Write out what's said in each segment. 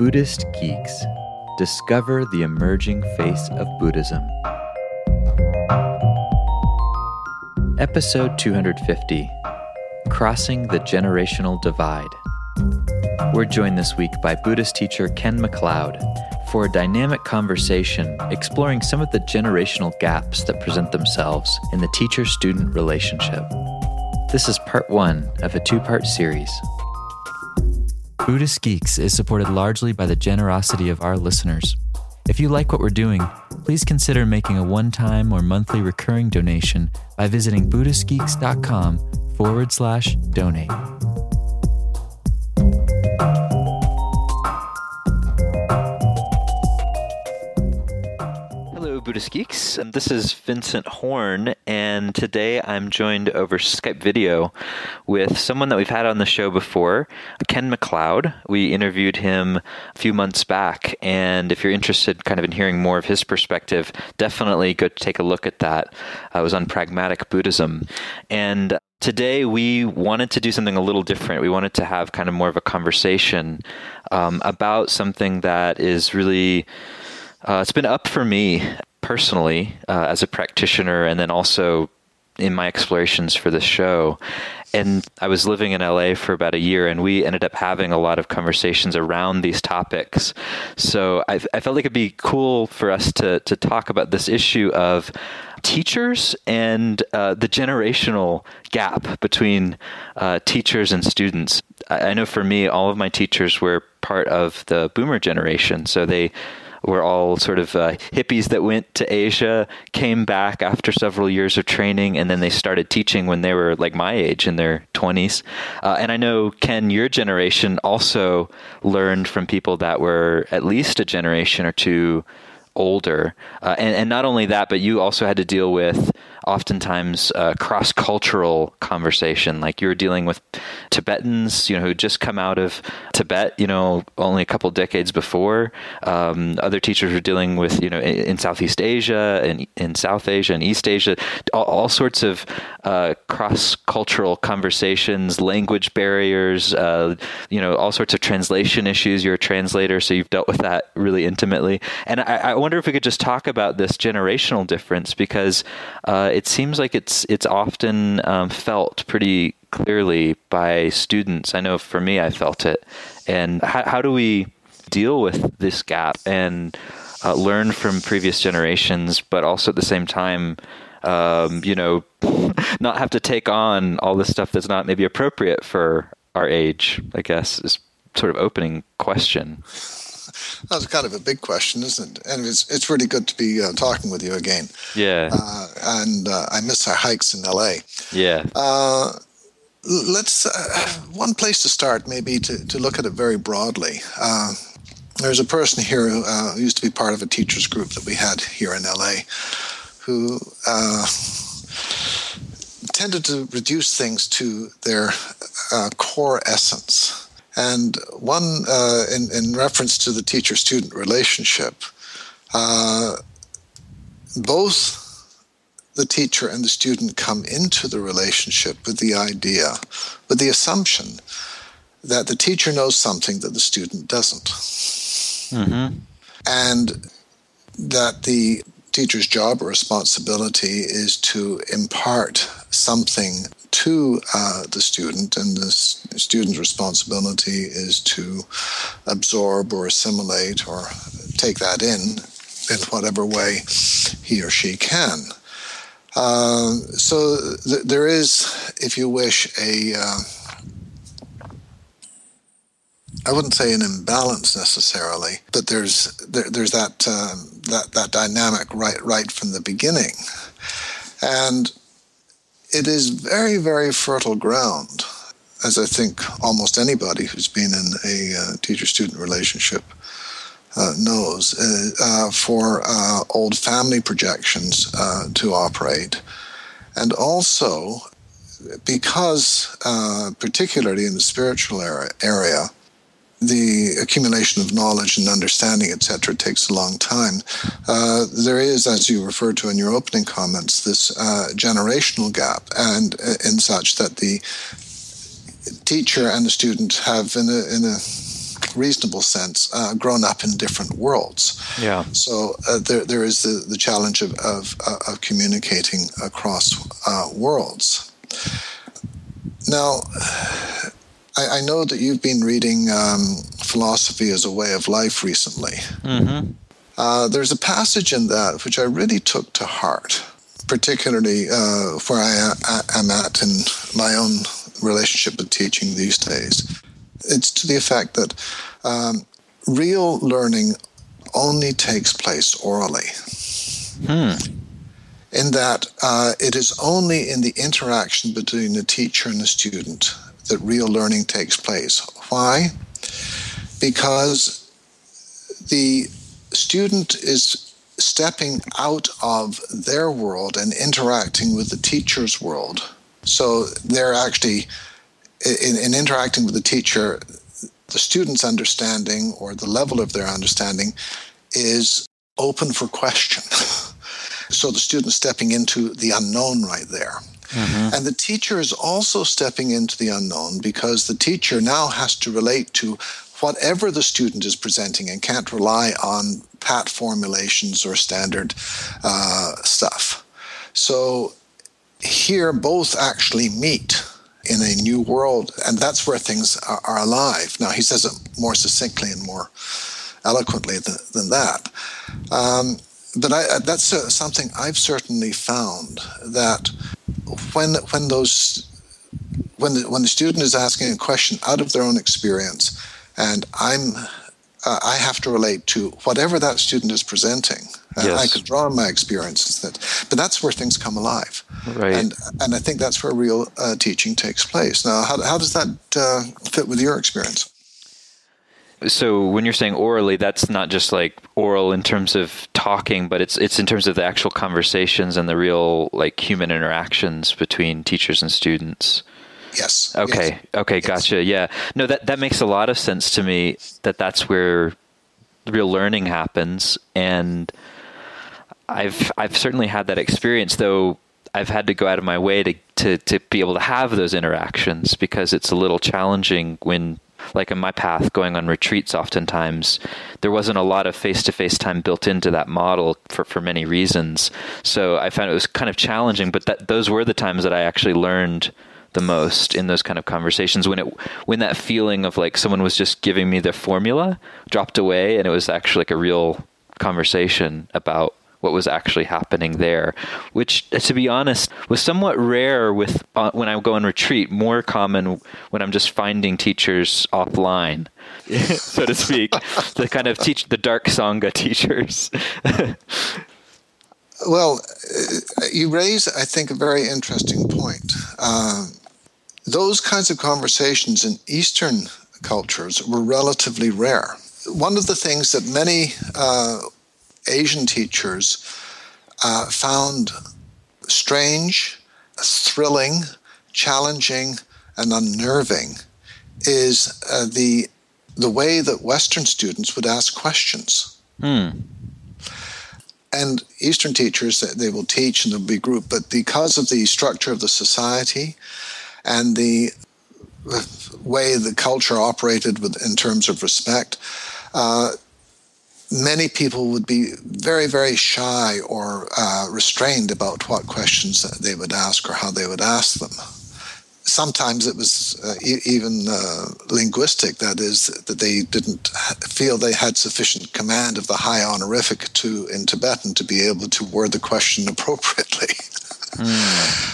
Buddhist Geeks Discover the Emerging Face of Buddhism. Episode 250 Crossing the Generational Divide. We're joined this week by Buddhist teacher Ken McLeod for a dynamic conversation exploring some of the generational gaps that present themselves in the teacher student relationship. This is part one of a two part series. Buddhist Geeks is supported largely by the generosity of our listeners. If you like what we're doing, please consider making a one time or monthly recurring donation by visiting BuddhistGeeks.com forward slash donate. Buddhist Geeks. And this is Vincent Horn, and today I'm joined over Skype video with someone that we've had on the show before, Ken McLeod. We interviewed him a few months back, and if you're interested kind of in hearing more of his perspective, definitely go take a look at that. I was on pragmatic Buddhism. And today we wanted to do something a little different. We wanted to have kind of more of a conversation um, about something that is really uh, it's been up for me personally uh, as a practitioner, and then also in my explorations for this show. And I was living in LA for about a year, and we ended up having a lot of conversations around these topics. So I, I felt like it'd be cool for us to to talk about this issue of teachers and uh, the generational gap between uh, teachers and students. I, I know for me, all of my teachers were part of the boomer generation, so they were all sort of uh, hippies that went to Asia, came back after several years of training, and then they started teaching when they were like my age in their 20s. Uh, and I know, Ken, your generation also learned from people that were at least a generation or two older. Uh, and, and not only that, but you also had to deal with oftentimes uh, cross cultural conversation. Like you were dealing with Tibetans, you know, who just come out of Tibet, you know, only a couple decades before. Um, other teachers were dealing with, you know, in, in, Southeast Asia and in South Asia and East Asia, all, all sorts of uh, cross cultural conversations, language barriers, uh, you know, all sorts of translation issues. You're a translator, so you've dealt with that really intimately. And I, I wonder if we could just talk about this generational difference because uh, it seems like it's it's often um, felt pretty clearly by students. I know for me, I felt it. And how, how do we deal with this gap and uh, learn from previous generations, but also at the same time, um, you know, not have to take on all this stuff that's not maybe appropriate for our age? I guess is sort of opening question. That's kind of a big question, isn't it? And it's it's really good to be uh, talking with you again. Yeah. Uh, and uh, I miss our hikes in LA. Yeah. Uh, let's uh, one place to start maybe to, to look at it very broadly. Uh, there's a person here who used to be part of a teachers group that we had here in LA, who tended to reduce things to their core essence and one, uh, in, in, reference to the teacher student relationship, uh, both the teacher and the student come into the relationship with the idea, with the assumption that the teacher knows something that the student doesn't. Mm-hmm. And that the teacher's job or responsibility is to impart something to uh, the student, and the student's responsibility is to absorb or assimilate or take that in in whatever way he or she can. Uh, so th- there is, if you wish, a uh, I wouldn't say an imbalance necessarily, but there's there, there's that uh, that that dynamic right right from the beginning, and it is very, very fertile ground, as I think almost anybody who's been in a uh, teacher student relationship uh, knows, uh, uh for uh, old family projections uh, to operate. And also, because, particularly in the spiritual area, the accumulation of knowledge and understanding, etc., takes a long time. Uh, there is, as you referred to in your opening comments, this uh, generational gap, and uh, in such that the teacher and the student have, in a, in a reasonable sense, uh, grown up in different worlds. Yeah. So uh, there, there is the, the challenge of, of, uh, of communicating across uh, worlds. Now, I, I, know that you've been reading um, Philosophy as a Way of Life recently. Mm-hmm. Uh, there's a passage in that which I really took to heart, particularly uh, where I am at in my own relationship with teaching these days. It's to the effect that um, real learning only takes place orally. Hmm. In that uh, it is only in the interaction between the teacher and the student that real learning takes place. Why? Because the student is stepping out of their world and interacting with the teacher's world. So they're actually, in, in interacting with the teacher, the student's understanding or the level of their understanding is open for question. so the student stepping into the unknown right there. Mm-hmm. And the teacher is also stepping into the unknown because the teacher now has to relate to whatever the student is presenting and can't rely on pat formulations or standard uh, stuff. So here, both actually meet in a new world, and that's where things are, are alive. Now, he says it more succinctly and more eloquently than, than that. Um, but I, that's uh, something I've certainly found that when when those when the, when the student is asking a question out of their own experience, and I'm uh, I have to relate to whatever that student is presenting. Uh, yes. I could draw on my experiences that, but that's where things come alive. Right. And and I think that's where real uh, teaching takes place. Now, how how does that uh, fit with your experience? So when you're saying orally, that's not just like oral in terms of talking, but it's it's in terms of the actual conversations and the real like human interactions between teachers and students. Yes. Okay. Yes. Okay. Yes. Gotcha. Yeah. No, that that makes a lot of sense to me. That that's where real learning happens, and I've I've certainly had that experience. Though I've had to go out of my way to to to be able to have those interactions because it's a little challenging when like in my path going on retreats oftentimes there wasn't a lot of face-to-face time built into that model for, for many reasons. So i found it was kind of challenging but that those were the times that i actually learned the most in those kind of conversations. When it when that feeling of like someone was just giving me the formula dropped away and it was actually like a real conversation about what was actually happening there, which, to be honest, was somewhat rare with uh, when I go on retreat. More common when I'm just finding teachers offline, so to speak, the kind of teach the dark sangha teachers. well, uh, you raise, I think, a very interesting point. Uh, those kinds of conversations in Eastern cultures were relatively rare. One of the things that many uh, Asian teachers uh, found strange, thrilling, challenging, and unnerving is uh, the the way that Western students would ask questions. Hmm. And Eastern teachers, they will teach and they'll be group, but because of the structure of the society and the way the culture operated with, in terms of respect, uh, many people would be very, very shy or uh, restrained about what questions they would ask or how they would ask them. Sometimes it was uh, e- even uh, linguistic, that is, that they didn't feel they had sufficient command of the high honorific to in Tibetan to be able to word the question appropriately. Mm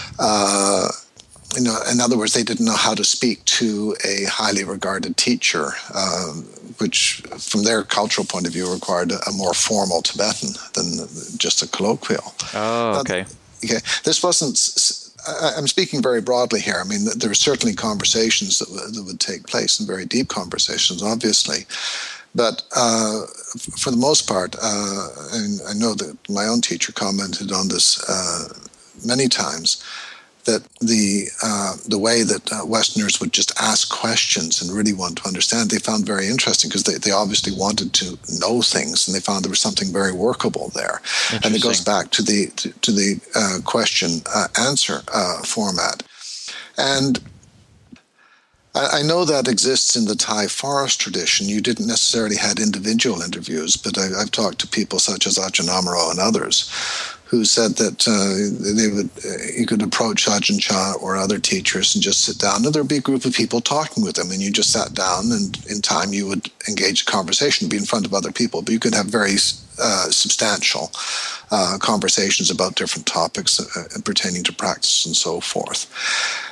you know, in other words, they didn't know how to speak to a highly regarded teacher, um, which, from their cultural point of view, required a more formal Tibetan than just a colloquial. Oh, okay. okay. This wasn't. I'm speaking very broadly here. I mean, there were certainly conversations that, w- that would take place, and very deep conversations, obviously. But uh, for the most part, uh, and I know that my own teacher commented on this uh, many times that the uh, the way that uh, Westerners would just ask questions and really want to understand, they found very interesting because they, they obviously wanted to know things and they found there was something very workable there. And it goes back to the to, to the uh, question uh, answer uh, format. And I, I, know that exists in the Thai forest tradition. You didn't necessarily had individual interviews, but I, have talked to people such as Ajahn Amaro and others who said that uh, they would uh, you could approach Ajahn Chah or other teachers and just sit down, and there'd be a group of people talking with them, and you just sat down, and in time you would engage a conversation, be in front of other people, but you could have very uh, substantial uh, conversations about different topics uh, pertaining to practice and so forth.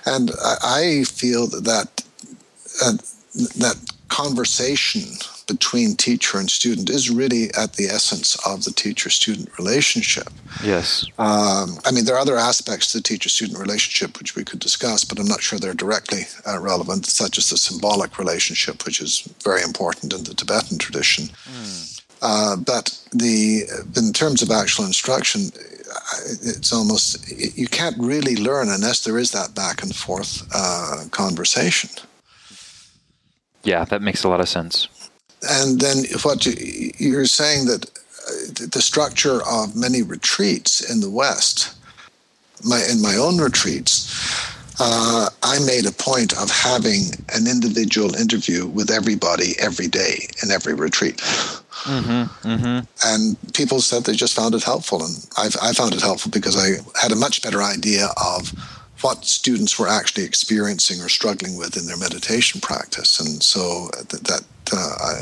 And I, I feel that uh, that conversation between teacher and student is really at the essence of the teacher student relationship. Yes. Um, I mean, there are other aspects to the teacher student relationship which we could discuss, but I'm not sure they're directly uh, relevant, such as the symbolic relationship, which is very important in the Tibetan tradition. Mm. Uh, but the in terms of actual instruction, it's almost you can't really learn unless there is that back and forth uh, conversation. Yeah, that makes a lot of sense. And then what you, you're saying that uh, the structure of many retreats in the West, my in my own retreats, uh, I made a point of having an individual interview with everybody every day in every retreat. Mm-hmm, mm-hmm. And people said they just found it helpful. And I've, I found it helpful because I had a much better idea of what students were actually experiencing or struggling with in their meditation practice. And so that, that uh, I,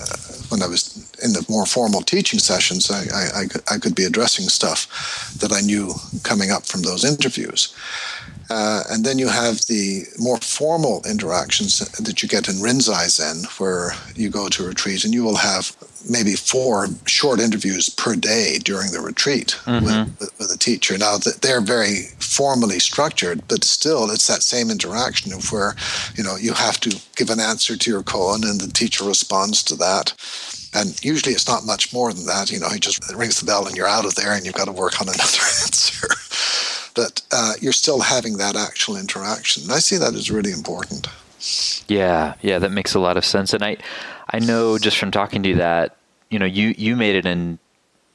when I was in the more formal teaching sessions, I, I, I, could be addressing stuff that I knew coming up from those interviews. Uh, and then you have the more formal interactions that you get in Rinzai Zen, where you go to a retreat and you will have maybe four short interviews per day during the retreat mm-hmm. with, with, with, a teacher. Now, they're very formally structured, but still it's that same interaction of where, you know, you have to give an answer to your koan and the teacher responds to that. And usually it's not much more than that. You know, he just rings the bell and you're out of there and you've got to work on another answer but uh, you're still having that actual interaction. And I see that as really important. Yeah, yeah, that makes a lot of sense. And I, I know just from talking to you that you know you you made it in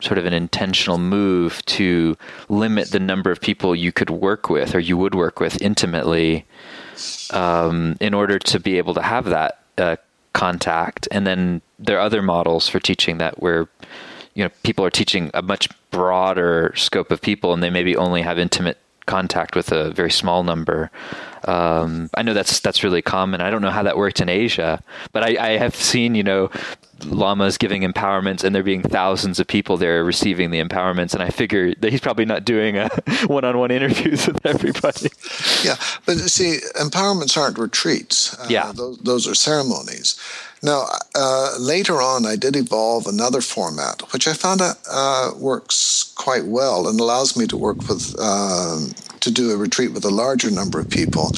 sort of an intentional move to limit the number of people you could work with or you would work with intimately um, in order to be able to have that uh, contact. And then there are other models for teaching that where you know people are teaching a much broader scope of people and they maybe only have intimate contact with a very small number. Um, I know that's that's really common. I don't know how that worked in Asia, but I, I, have seen you know lamas giving empowerments, and there being thousands of people there receiving the empowerments. And I figure that he's probably not doing a one-on-one interviews with everybody. Yeah, but see, empowerments aren't retreats. Uh, yeah, those, those are ceremonies. Now, uh, later on, I did evolve another format, which I found uh, works quite well and allows me to work with, uh, to do a retreat with a larger number of people.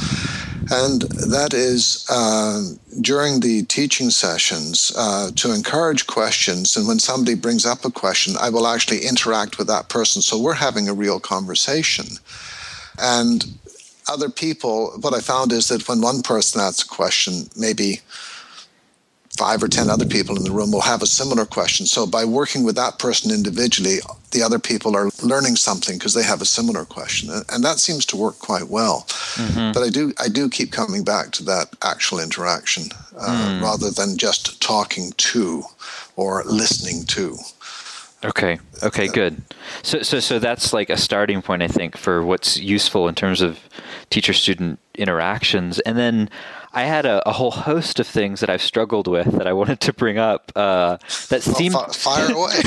And that is uh, during the teaching sessions uh, to encourage questions. And when somebody brings up a question, I will actually interact with that person. So we're having a real conversation. And other people, what I found is that when one person asks a question, maybe five or ten other people in the room will have a similar question. So by working with that person individually, the other people are learning something because they have a similar question, and that seems to work quite well. Mm-hmm. But I do I do keep coming back to that actual interaction uh, mm. rather than just talking to or listening to. Okay. Okay. Good. So, so, so that's like a starting point, I think, for what's useful in terms of teacher-student interactions, and then I had a, a, whole host of things that I've struggled with that I wanted to bring up uh, that seemed fire away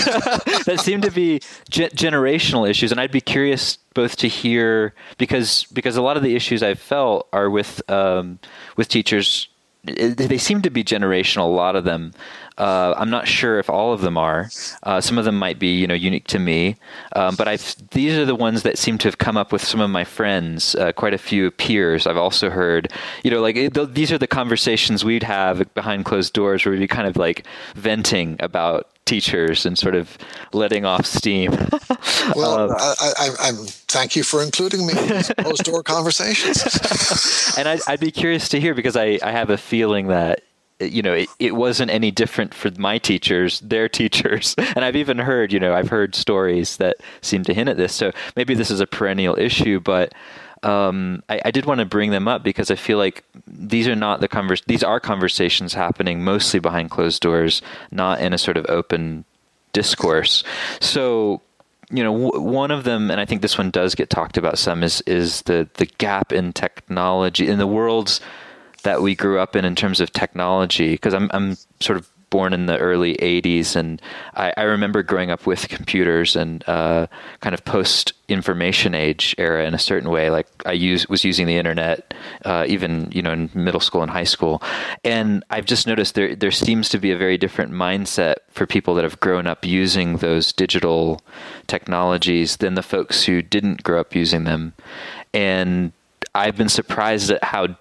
that seemed to be ge- generational issues, and I'd be curious both to hear because because a lot of the issues I've felt are with um, with teachers. It, they seem to be generational. A lot of them, uh, I'm not sure if all of them are. Uh, some of them might be, you know, unique to me. Um, but I've, these are the ones that seem to have come up with some of my friends, uh, quite a few peers. I've also heard, you know, like it, these are the conversations we'd have behind closed doors, where we'd be kind of like venting about teachers and sort of letting off steam. well, um, I, I, thank you for including me in these closed door conversations. and I'd, I'd, be curious to hear because I, I have a feeling that you know, it, it wasn't any different for my teachers, their teachers. And I've even heard, you know, I've heard stories that seem to hint at this. So maybe this is a perennial issue, but um, I, I, did want to bring them up because I feel like these are not the convers these are conversations happening mostly behind closed doors, not in a sort of open discourse. So you know, w- one of them, and I think this one does get talked about some, is is the the gap in technology in the worlds that we grew up in in terms of technology. Because I'm I'm sort of born in the early 80s, and I, I remember growing up with computers and uh, kind of post information age era in a certain way. Like I use, was using the internet uh, even you know in middle school and high school, and I've just noticed there there seems to be a very different mindset for people that have grown up using those digital technologies than the folks who didn't grow up using them, and I've been surprised at how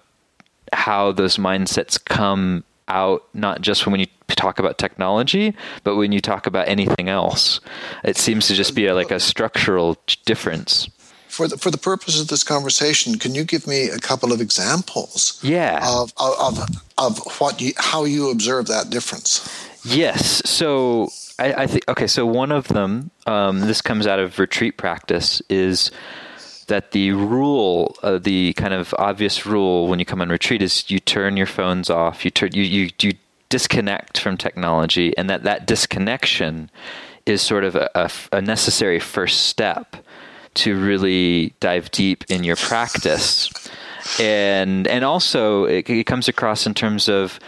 how those mindsets come out not just when you talk about technology, but when you talk about anything else. It seems to just be a, like a structural difference. For the, for the purpose of this conversation, can you give me a couple of examples? Yeah. Of of of what you how you observe that difference? Yes. So I, I think okay. So one of them, um, this comes out of retreat practice, is that the rule, uh, the kind of obvious rule when you come on retreat is you turn your phones off, you turn you you you disconnect from technology, and that that disconnection is sort of a, a, a necessary first step to really dive deep in your practice, and and also it, it comes across in terms of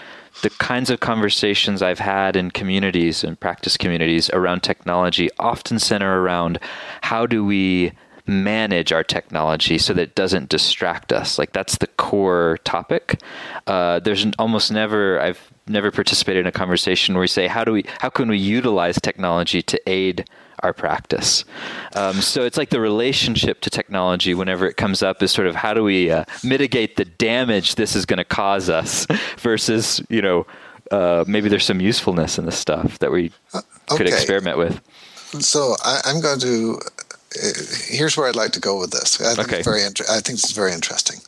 the kinds of conversations I've had in communities and practice communities around technology often center around how do we manage our technology so that it doesn't distract us. Like that's the core topic. Uh, there's almost never I've never participated in a conversation where we say how do we how can we utilize technology to aid our practice. Um, so it's like the relationship to technology whenever it comes up is sort of how do we uh, mitigate the damage this is going to cause us versus you know uh, maybe there's some usefulness in the stuff that we uh, okay. could experiment with. So I, am going to here's where I'd like to go with this. I think, okay. very inter- I think this is very interesting.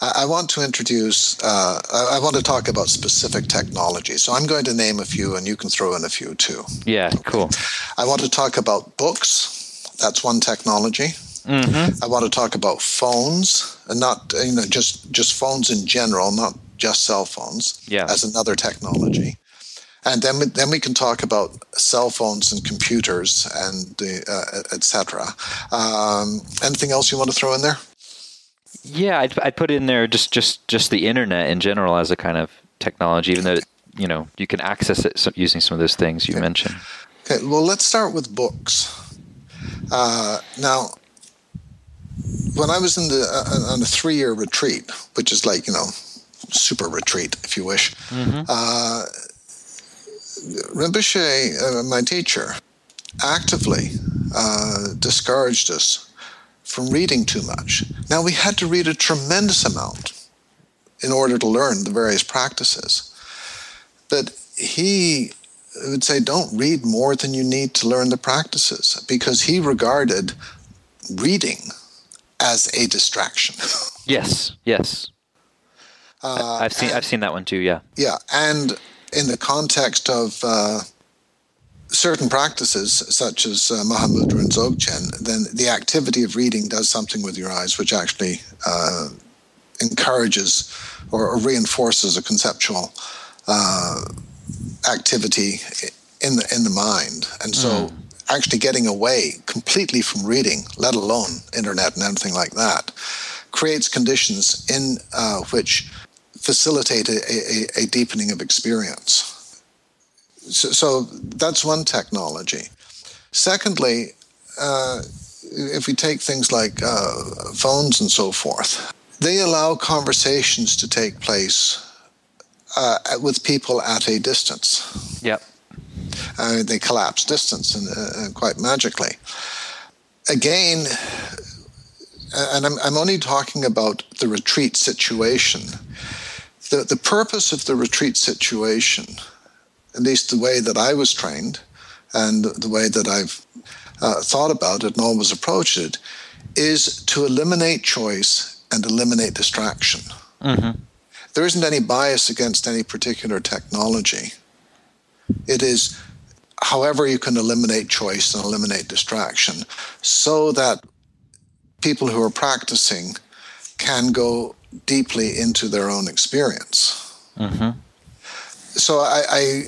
I, I want to introduce, uh, I, I want to talk about specific technologies. So I'm going to name a few and you can throw in a few too. Yeah, cool. I want to talk about books. That's one technology. Mm-hmm. I want to talk about phones, and not you know just just phones in general, not just cell phones. Yeah. as another technology and then we, then we can talk about cell phones and computers and uh, etc. Um, anything else you want to throw in there? Yeah, I'd, I'd, put in there just just just the internet in general as a kind of technology, even though it, you know you can access it using some of those things you okay. mentioned. Okay, well, let's start with books. Uh, now, when I was in the uh, on a three year retreat, which is like you know super retreat, if you wish. Mm-hmm. Uh, Rinpoche, uh, my teacher, actively uh, discouraged us from reading too much. Now, we had to read a tremendous amount in order to learn the various practices. But he would say, don't read more than you need to learn the practices because he regarded reading as a distraction. yes, yes. Uh, I've seen and, I've seen that one too. Yeah. Yeah, and in the context of uh, certain practices, such as uh, Mahamudra and Dzogchen, then the activity of reading does something with your eyes, which actually uh, encourages or, or, reinforces a conceptual uh, activity in the in the mind, and so. Mm. Actually, getting away completely from reading, let alone internet and anything like that, creates conditions in uh, which facilitate a, a, a deepening of experience. So, so, that's one technology. Secondly, uh, if we take things like uh, phones and so forth, they allow conversations to take place uh, with people at a distance. Yep. Uh, they collapse distance and, uh, quite magically. Again, and I'm, I'm only talking about the retreat situation the, the purpose of the retreat situation, at least the way that I was trained and the way that I've uh, thought about it and always approached it, is to eliminate choice and eliminate distraction. Mm-hmm. there isn't any bias against any particular technology. It is however you can eliminate choice and eliminate distraction so that people who are practicing can go deeply into their own experience. Mm-hmm. So I, I,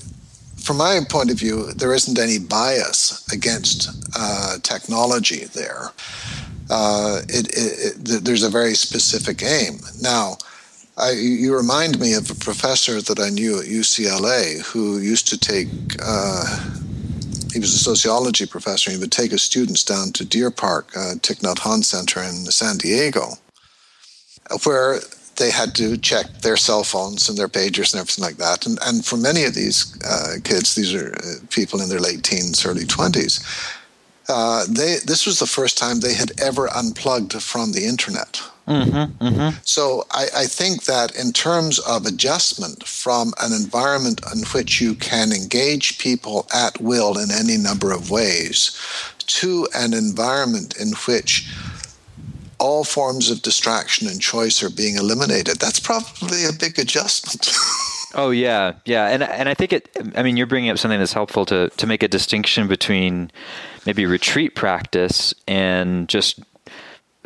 from my point of view, there isn't any bias against uh, technology there. Uh, it, it, it, there's a very specific aim. Now, I, you remind me of a professor that I knew at UCLA who used to take. Uh, he was a sociology professor. He would take his students down to Deer Park, uh, Thich Nhat Hanh Center in San Diego, where they had to check their cell phones and their pagers and everything like that. And, and for many of these uh, kids, these are uh, people in their late teens, early 20s, uh, they, this was the first time they had ever unplugged from the internet. Mm-hmm, mm-hmm. So I, I, think that in terms of adjustment from an environment in which you can engage people at will in any number of ways to an environment in which all forms of distraction and choice are being eliminated, that's probably a big adjustment. Oh yeah, yeah, and and I think it. I mean, you're bringing up something that's helpful to to make a distinction between maybe retreat practice and just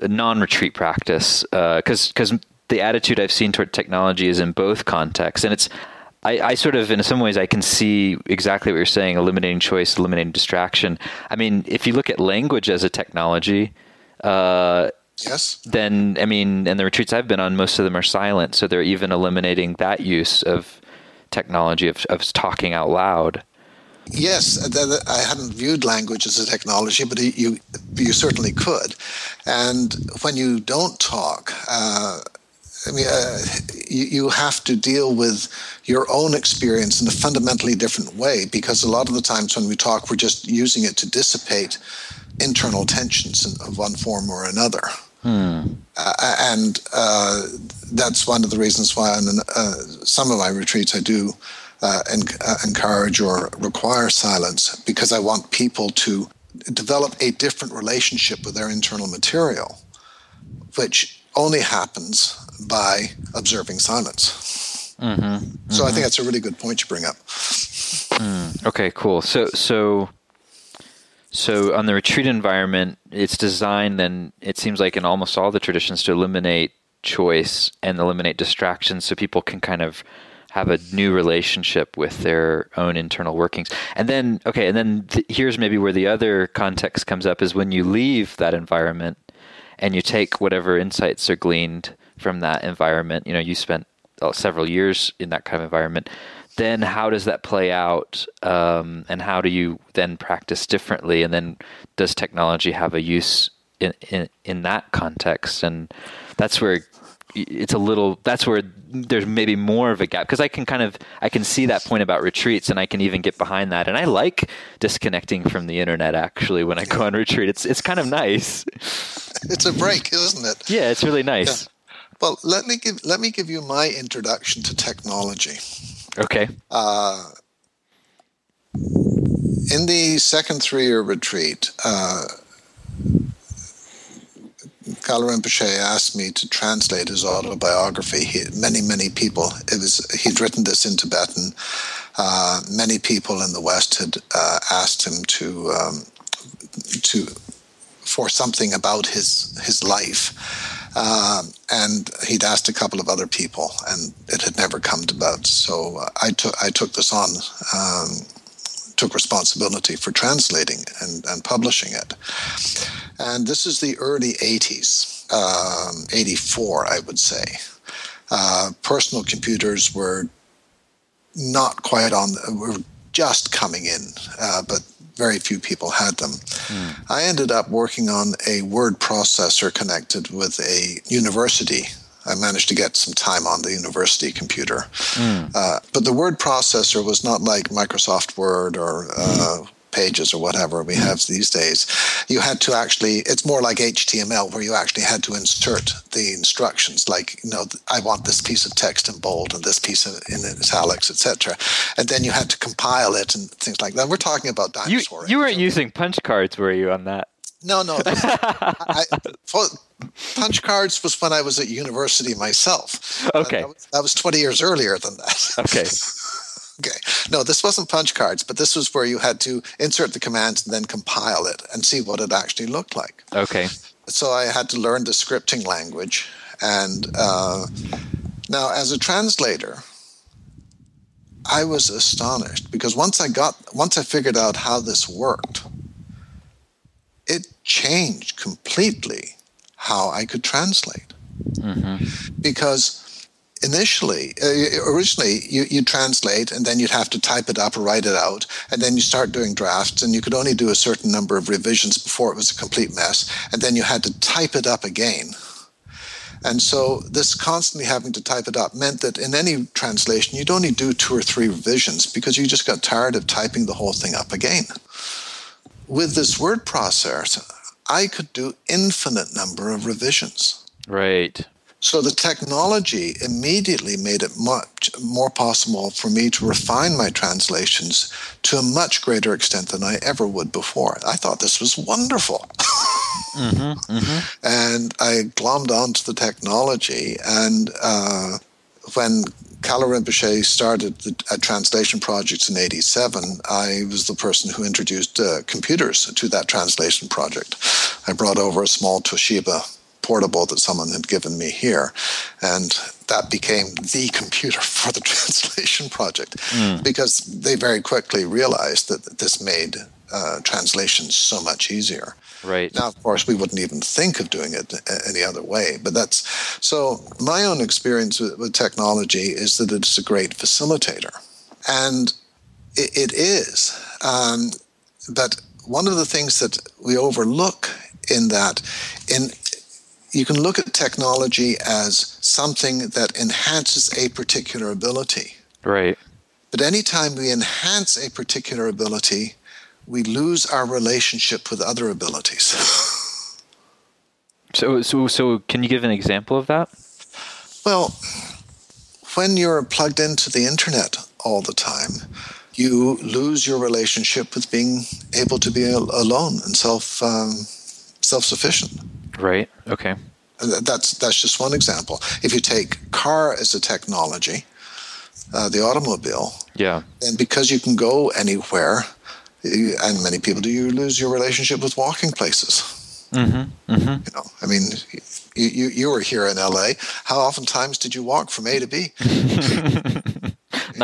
non-retreat practice because uh, because the attitude I've seen toward technology is in both contexts, and it's I, I, sort of in some ways I can see exactly what you're saying, eliminating choice, eliminating distraction. I mean, if you look at language as a technology, uh, yes, then I mean, and the retreats I've been on, most of them are silent, so they're even eliminating that use of technology of of talking out loud. Yes, I hadn't viewed language as a technology, but you you certainly could. And when you don't talk, uh, I mean, uh, you, you have to deal with your own experience in a fundamentally different way because a lot of the times when we talk, we're just using it to dissipate internal tensions of one form or another. Hmm. Uh, and uh, that's one of the reasons why on uh, some of my retreats I do uh, uh, encourage or require silence because I want people to develop a different relationship with their internal material, which only happens by observing silence. Mm-hmm, mm-hmm. So I think that's a really good point you bring up. Mm, okay, cool. So so so on the retreat environment, it's designed then it seems like in almost all the traditions to eliminate choice and eliminate distractions so people can kind of have a new relationship with their own internal workings. And then, okay, and then th- here's maybe where the other context comes up is when you leave that environment and you take whatever insights are gleaned from that environment. You know, you spent uh, several years in that kind of environment. Then how does that play out? Um, and how do you then practice differently? And then does technology have a use in, in, in that context? And that's where it's a little that's where there's maybe more of a gap because I can kind of I can see that point about retreats and I can even get behind that and I like disconnecting from the internet actually when I go on retreat it's it's kind of nice it's a break isn't it yeah it's really nice yeah. well let me give let me give you my introduction to technology okay uh, in the second three year retreat uh, Kalu Rinpoche asked me to translate his autobiography. He, many, many people, it was, he'd written this in Tibetan. Uh, many people in the West had uh, asked him to, um, to, for something about his, his life. Uh, and he'd asked a couple of other people, and it had never come about. So uh, I took I took this on, um, took responsibility for translating and, and publishing it. And this is the early 80s, um, 84, I would say. Uh, personal computers were not quite on, were just coming in, uh, but very few people had them. Mm. I ended up working on a word processor connected with a university. I managed to get some time on the university computer. Mm. Uh, but the word processor was not like Microsoft Word or uh, pages or whatever we have these days, you had to actually, it's more like HTML where you actually had to insert the instructions, like, you know, I want this piece of text in bold and this piece in italics, etc. And then you had to compile it and things like that. We're talking about dinosaur. You, you weren't using punch cards, were you, on that? No, no. I, punch cards was when I was at university myself. Okay. That was, that was 20 years earlier than that. Okay. okay. No, this wasn't punch cards, but this was where you had to insert the commands and then compile it and see what it actually looked like. Okay. So I had to learn the scripting language. And uh, now, as a translator, I was astonished because once I got, once I figured out how this worked, it changed completely how I could translate. Mm-hmm. Because initially, uh, originally, you, you translate and then you'd have to type it up or write it out, and then you start doing drafts, and you could only do a certain number of revisions before it was a complete mess, and then you had to type it up again. And so, this constantly having to type it up meant that in any translation, you'd only do two or three revisions because you just got tired of typing the whole thing up again with this word processor, I could do infinite number of revisions. Right. So the technology immediately made it much more possible for me to refine my translations to a much greater extent than I ever would before. I thought this was wonderful. mm-hmm, mm-hmm. And I glommed onto the technology. And uh, when Kalu Rinpoche started the, a translation project in 87. I was the person who introduced uh, computers to that translation project. I brought over a small Toshiba portable that someone had given me here. And that became the computer for the translation project mm. because they very quickly realized that this made uh, translation so much easier. Right. Now, of course, we wouldn't even think of doing it any other way. But that's so. My own experience with, with technology is that it's a great facilitator, and it, it is. Um, but one of the things that we overlook in that, in you can look at technology as something that enhances a particular ability. Right. But anytime we enhance a particular ability, we lose our relationship with other abilities. so, so, so, can you give an example of that? Well, when you're plugged into the internet all the time, you lose your relationship with being able to be alone and self um, self sufficient. Right. Okay. That's that's just one example. If you take car as a technology, uh, the automobile, yeah, and because you can go anywhere, and many people do, you lose your relationship with walking places. Mm-hmm, mm-hmm. You know, I mean, you, you, you were here in LA. How often times did you walk from A to B?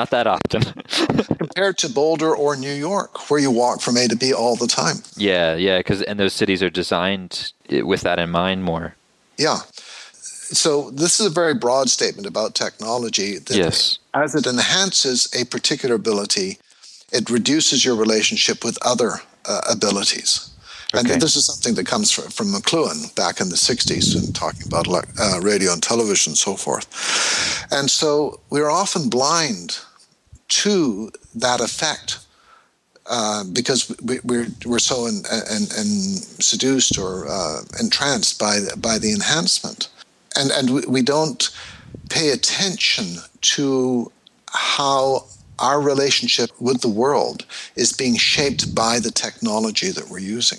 Not that often. Compared to Boulder or New York, where you walk from A to B all the time. Yeah, yeah, because and those cities are designed with that in mind more. Yeah. So this is a very broad statement about technology. That yes. As it enhances a particular ability, it reduces your relationship with other uh, abilities. Okay. And this is something that comes from, from McLuhan back in the 60s and talking about uh, radio and television and so forth. And so we're often blind to that effect uh, because we, are we're, we're so in, in, in seduced or uh, entranced by, by the enhancement. And, and we don't pay attention to how our relationship with the world is being shaped by the technology that we're using.